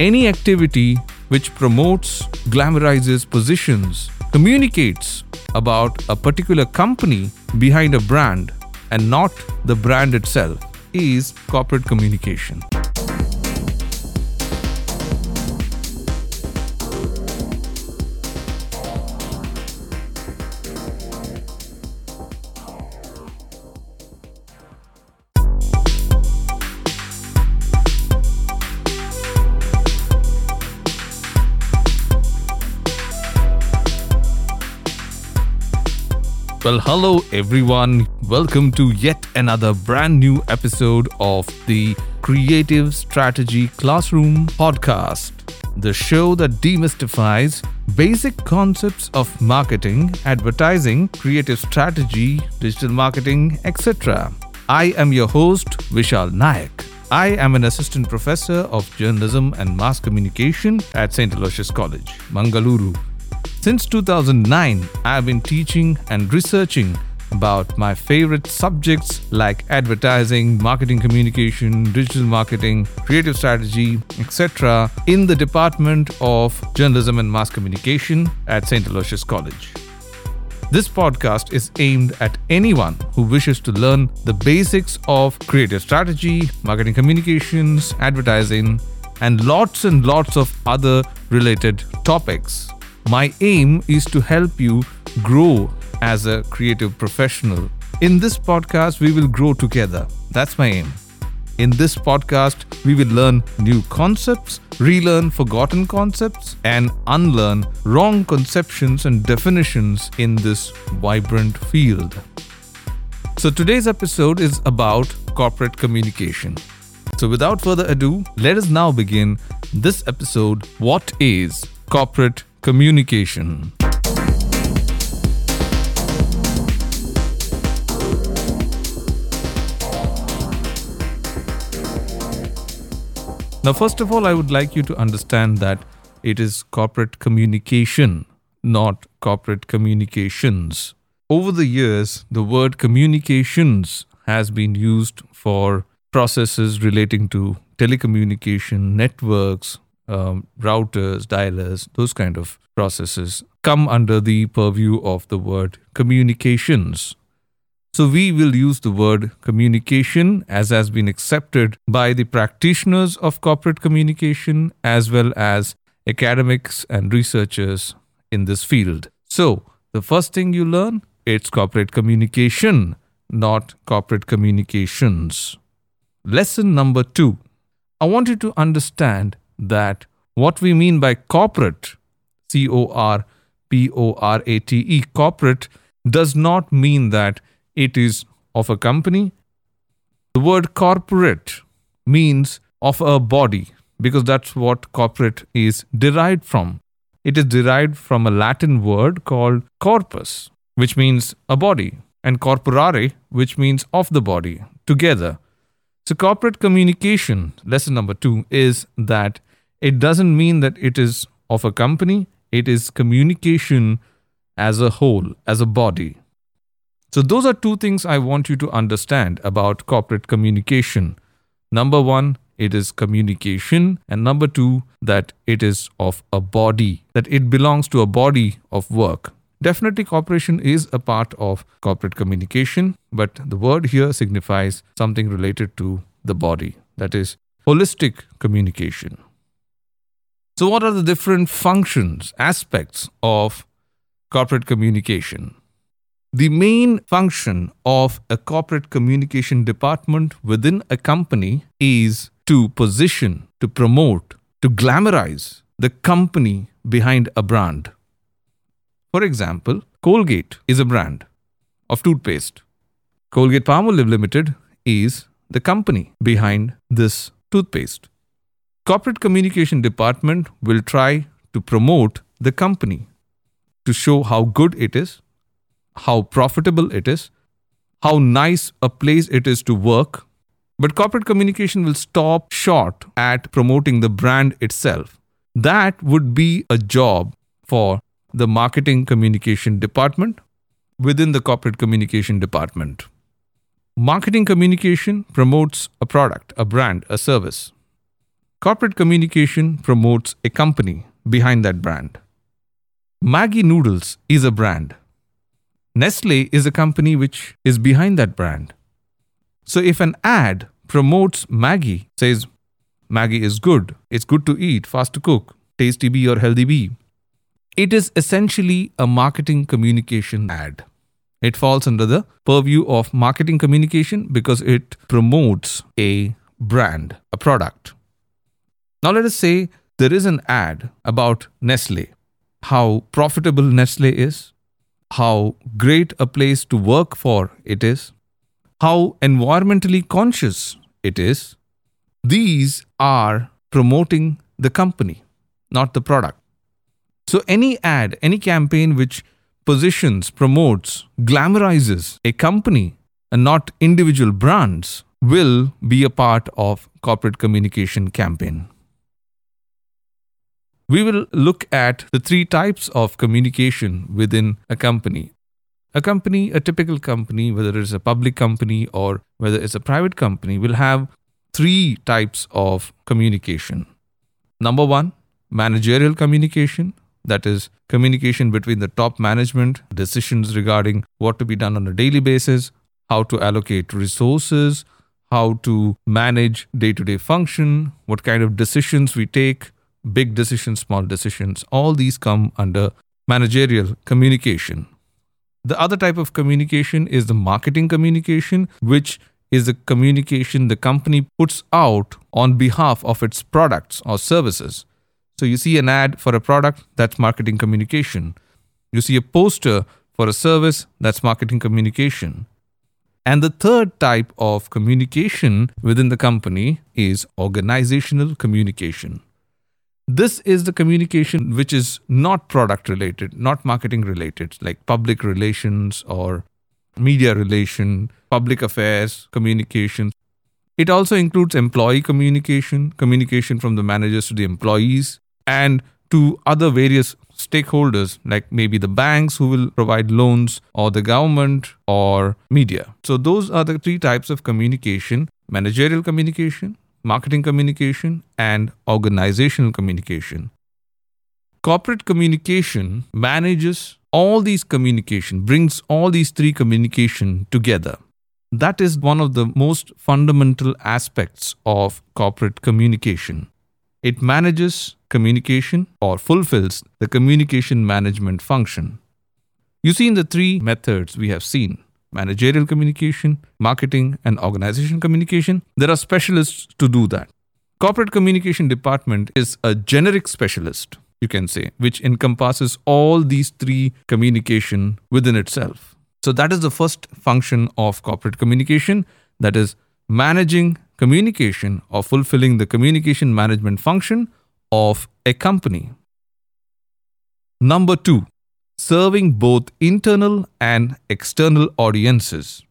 any activity which promotes, glamorizes positions, communicates about a particular company behind a brand and not the brand itself is corporate communication. Well, hello everyone. Welcome to yet another brand new episode of the Creative Strategy Classroom podcast, the show that demystifies basic concepts of marketing, advertising, creative strategy, digital marketing, etc. I am your host, Vishal Nayak. I am an assistant professor of journalism and mass communication at St. Aloysius College, Mangaluru, since 2009, I have been teaching and researching about my favorite subjects like advertising, marketing communication, digital marketing, creative strategy, etc., in the Department of Journalism and Mass Communication at St. Aloysius College. This podcast is aimed at anyone who wishes to learn the basics of creative strategy, marketing communications, advertising, and lots and lots of other related topics. My aim is to help you grow as a creative professional. In this podcast, we will grow together. That's my aim. In this podcast, we will learn new concepts, relearn forgotten concepts, and unlearn wrong conceptions and definitions in this vibrant field. So, today's episode is about corporate communication. So, without further ado, let us now begin this episode What is corporate Communication. Now, first of all, I would like you to understand that it is corporate communication, not corporate communications. Over the years, the word communications has been used for processes relating to telecommunication, networks, um, routers, dialers, those kind of processes come under the purview of the word communications. So we will use the word communication as has been accepted by the practitioners of corporate communication as well as academics and researchers in this field. So the first thing you learn it's corporate communication, not corporate communications. Lesson number 2. I want you to understand that what we mean by corporate, C O R P O R A T E, corporate, does not mean that it is of a company. The word corporate means of a body because that's what corporate is derived from. It is derived from a Latin word called corpus, which means a body, and corporare, which means of the body, together. So, corporate communication, lesson number two, is that it doesn't mean that it is of a company, it is communication as a whole, as a body. So, those are two things I want you to understand about corporate communication. Number one, it is communication, and number two, that it is of a body, that it belongs to a body of work. Definitely, corporation is a part of corporate communication, but the word here signifies something related to the body, that is, holistic communication. So, what are the different functions, aspects of corporate communication? The main function of a corporate communication department within a company is to position, to promote, to glamorize the company behind a brand. For example, Colgate is a brand of toothpaste. Colgate Palmolive Limited is the company behind this toothpaste corporate communication department will try to promote the company to show how good it is, how profitable it is, how nice a place it is to work. But corporate communication will stop short at promoting the brand itself. That would be a job for the marketing communication department within the corporate communication department. Marketing communication promotes a product, a brand, a service. Corporate communication promotes a company behind that brand. Maggi Noodles is a brand. Nestle is a company which is behind that brand. So if an ad promotes Maggi, says Maggi is good, it's good to eat, fast to cook, tasty be or healthy be, it is essentially a marketing communication ad. It falls under the purview of marketing communication because it promotes a brand, a product. Now, let us say there is an ad about Nestle, how profitable Nestle is, how great a place to work for it is, how environmentally conscious it is. These are promoting the company, not the product. So, any ad, any campaign which positions, promotes, glamorizes a company and not individual brands will be a part of corporate communication campaign. We will look at the three types of communication within a company. A company, a typical company, whether it's a public company or whether it's a private company, will have three types of communication. Number one, managerial communication, that is communication between the top management, decisions regarding what to be done on a daily basis, how to allocate resources, how to manage day to day function, what kind of decisions we take, big decisions, small decisions. All these come under managerial communication. The other type of communication is the marketing communication, which is the communication the company puts out on behalf of its products or services. So you see an ad for a product, that's marketing communication. You see a poster for a service, that's marketing communication. And the third type of communication within the company is organizational communication. This is the communication which is not product related, not marketing related, like public relations or media relation, public affairs, communication. It also includes employee communication, communication from the managers to the employees, and to other various stakeholders, like maybe the banks who will provide loans, or the government, or media. So, those are the three types of communication managerial communication, marketing communication, and organizational communication. Corporate communication manages all these communication, brings all these three communication together. That is one of the most fundamental aspects of corporate communication. It manages communication or fulfills the communication management function. You see, in the three methods we have seen managerial communication, marketing, and organization communication there are specialists to do that. Corporate communication department is a generic specialist, you can say, which encompasses all these three communication within itself. So that is the first function of corporate communication that is managing communication or fulfilling the communication management function of a company. Number two, serving both internal and external audiences.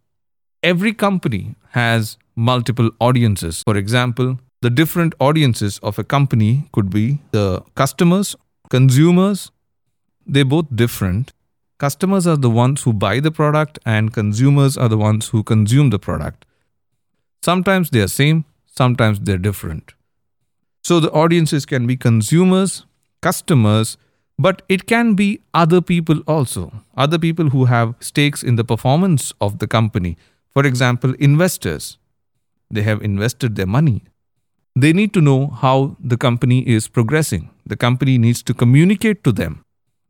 Every company has multiple audiences. For example, the different audiences of a company could be the customers, consumers. They're both different. Customers are the ones who buy the product, and consumers are the ones who consume the product. Sometimes they are same, sometimes they're different. So the audiences can be consumers, customers, but it can be other people also, other people who have stakes in the performance of the company. For example, investors. They have invested their money. They need to know how the company is progressing. The company needs to communicate to them.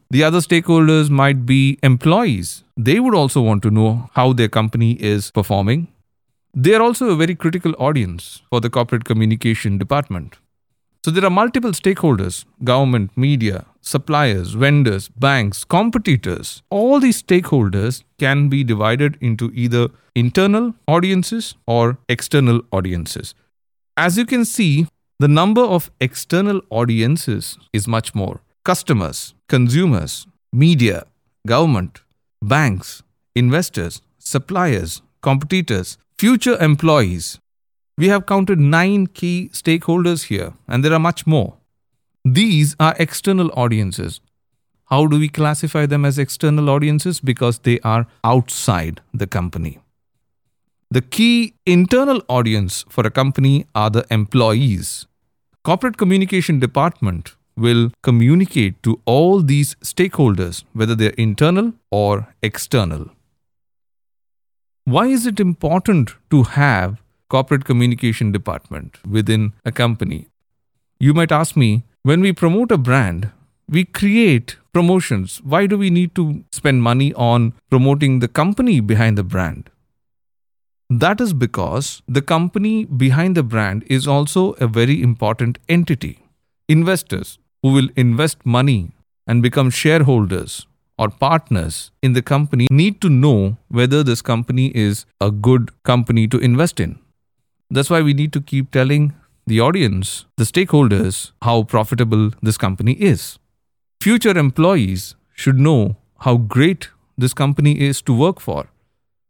The other stakeholders might be employees. They would also want to know how their company is performing. They are also a very critical audience for the corporate communication department. So there are multiple stakeholders government, media, suppliers, vendors, banks, competitors. All these stakeholders can be divided into either internal audiences or external audiences. As you can see, the number of external audiences is much more customers, consumers, media, government, banks, investors, suppliers, competitors, future employees, we have counted nine key stakeholders here, and there are much more. These are external audiences. How do we classify them as external audiences? Because they are outside the company. The key internal audience for a company are the employees. corporate communication department will communicate to all these stakeholders, whether they're internal or external. Why is it important to have corporate communication department within a company? You might ask me, when we promote a brand, we create promotions. Why do we need to spend money on promoting the company behind the brand? That is because the company behind the brand is also a very important entity. Investors who will invest money and become shareholders or partners in the company need to know whether this company is a good company to invest in. That's why we need to keep telling the audience, the stakeholders, how profitable this company is. Future employees should know how great this company is to work for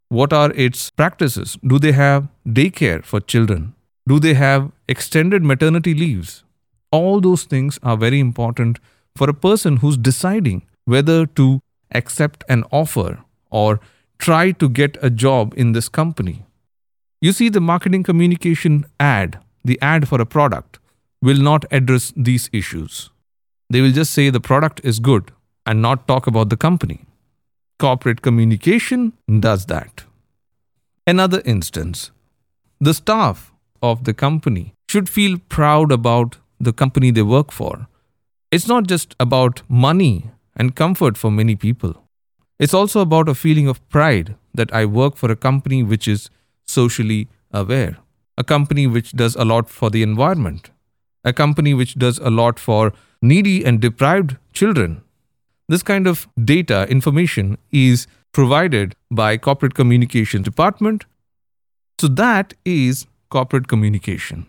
what are its practices? Do they have daycare for children? Do they have extended maternity leaves? All those things are very important for a person who's deciding whether to accept an offer or try to get a job in this company. You see, the marketing communication ad, the ad for a product, will not address these issues. They will just say the product is good and not talk about the company. Corporate communication does that. Another instance the staff of the company should feel proud about the company they work for. It's not just about money and comfort for many people. It's also about a feeling of pride that I work for a company which is socially aware, a company which does a lot for the environment, a company which does a lot for needy and deprived children, this kind of data information is provided by corporate communications department. So that is corporate communication.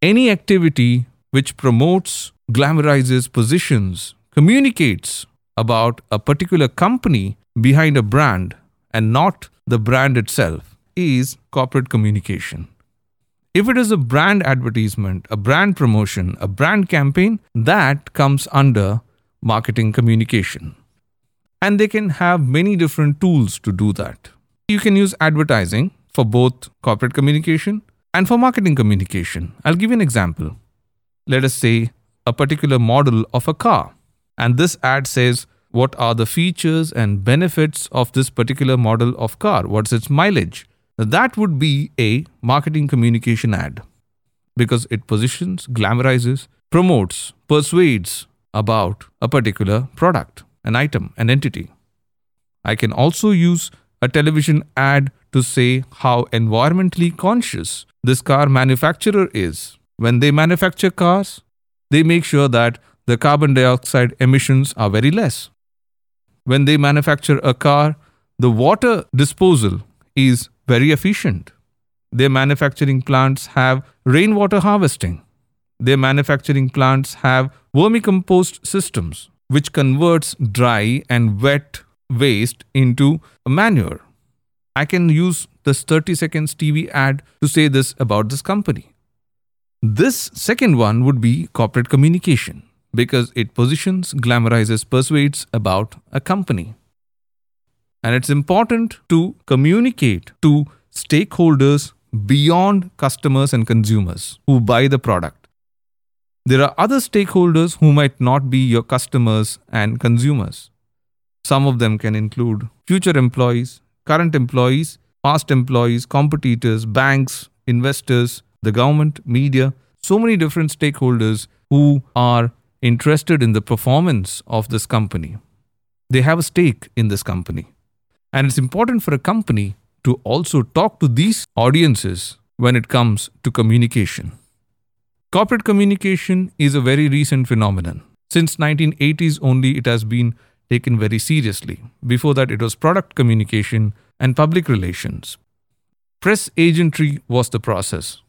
Any activity which promotes, glamorizes positions, communicates about a particular company behind a brand and not the brand itself is corporate communication. If it is a brand advertisement, a brand promotion, a brand campaign, that comes under marketing communication. And they can have many different tools to do that. You can use advertising for both corporate communication and for marketing communication. I'll give you an example. Let us say a particular model of a car, and this ad says, What are the features and benefits of this particular model of car? What's its mileage? That would be a marketing communication ad because it positions, glamorizes, promotes, persuades, about a particular product, an item, an entity. I can also use a television ad to say how environmentally conscious this car manufacturer is. When they manufacture cars, they make sure that the carbon dioxide emissions are very less. When they manufacture a car, the water disposal is very efficient. Their manufacturing plants have rainwater harvesting. Their manufacturing plants have vermicompost systems, which converts dry and wet waste into manure. I can use this 30 seconds TV ad to say this about this company. This second one would be corporate communication because it positions, glamorizes, persuades about a company. And it's important to communicate to stakeholders beyond customers and consumers who buy the product. There are other stakeholders who might not be your customers and consumers. Some of them can include future employees, current employees, past employees, competitors, banks, investors, the government, media, so many different stakeholders who are interested in the performance of this company. They have a stake in this company. And it's important for a company to also talk to these audiences when it comes to communication. Corporate communication is a very recent phenomenon. Since 1980s only it has been taken very seriously. Before that it was product communication and public relations. Press agentry was the process.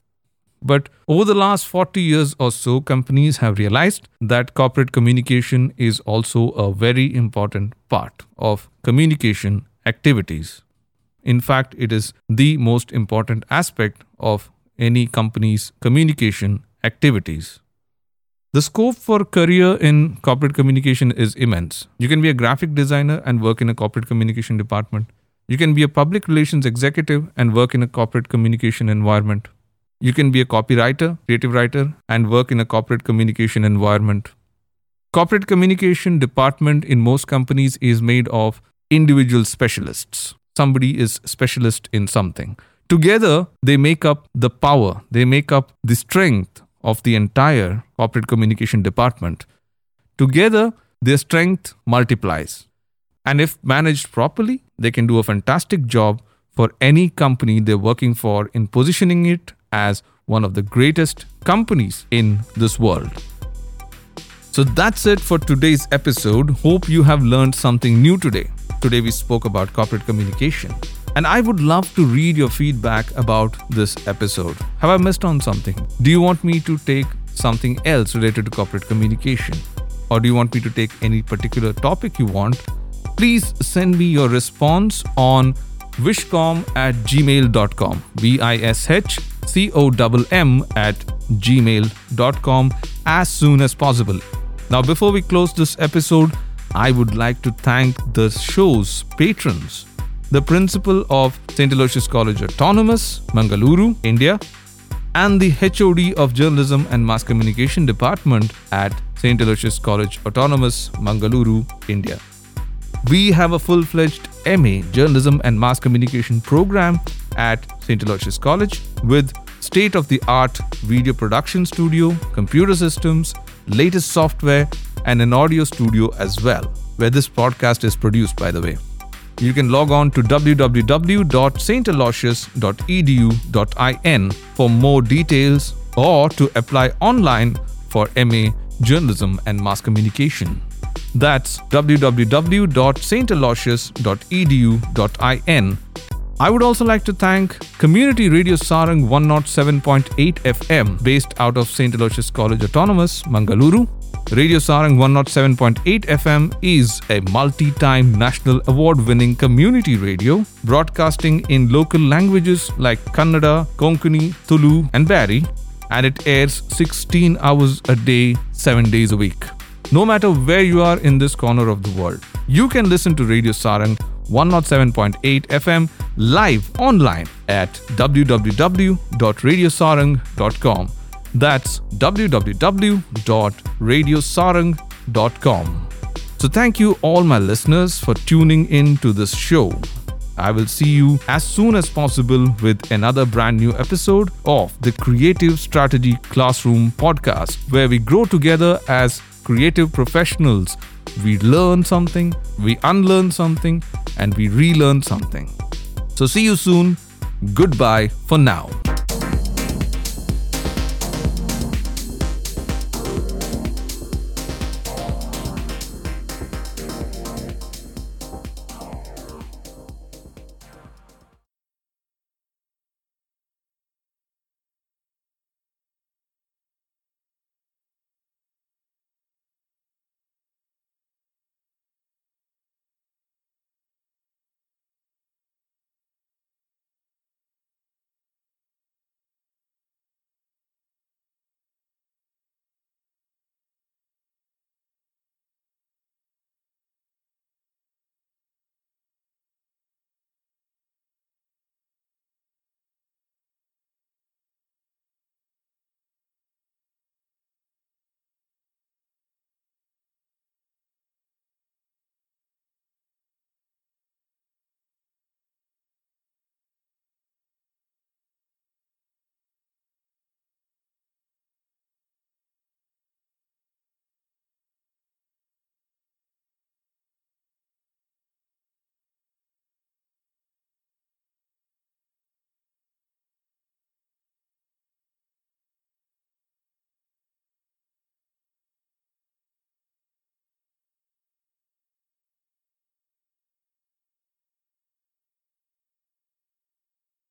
But over the last 40 years or so, companies have realized that corporate communication is also a very important part of communication activities. In fact, it is the most important aspect of any company's communication activities. The scope for career in corporate communication is immense. You can be a graphic designer and work in a corporate communication department. You can be a public relations executive and work in a corporate communication environment. You can be a copywriter, creative writer, and work in a corporate communication environment. Corporate communication department in most companies is made of individual specialists. Somebody is specialist in something. Together, they make up the power, they make up the strength of the entire corporate communication department. Together, their strength multiplies. And if managed properly, they can do a fantastic job for any company they're working for in positioning it as one of the greatest companies in this world. So that's it for today's episode. Hope you have learned something new today. Today we spoke about corporate communication. And I would love to read your feedback about this episode. Have I missed on something? Do you want me to take something else related to corporate communication? Or do you want me to take any particular topic you want? Please send me your response on vishcom at gmail.com. V I S H C O M at gmail.com as soon as possible. Now, before we close this episode, I would like to thank the show's patrons the principal of St. Aloysius College Autonomous, Mangaluru, India, and the HOD of Journalism and Mass Communication Department at St. Aloysius College Autonomous, Mangaluru, India. We have a full fledged MA Journalism and Mass Communication program at St. Aloysius College with state of the art video production studio, computer systems, latest software, and an audio studio as well, where this podcast is produced, by the way you can log on to www.staloysius.edu.in for more details or to apply online for MA Journalism and Mass Communication. That's www.staloysius.edu.in. I would also like to thank Community Radio Sarang 107.8 FM based out of St. Aloysius College Autonomous, Mangaluru Radio Sarang 107.8 FM is a multi time national award winning community radio broadcasting in local languages like Kannada, Konkani, Tulu, and Beary, and it airs 16 hours a day, 7 days a week. No matter where you are in this corner of the world, you can listen to Radio Sarang 107.8 FM live online at www.radiosarang.com that's www.radiosarang.com. So, thank you, all my listeners, for tuning in to this show. I will see you as soon as possible with another brand new episode of the Creative Strategy Classroom podcast, where we grow together as creative professionals. We learn something, we unlearn something, and we relearn something. So, see you soon. Goodbye for now.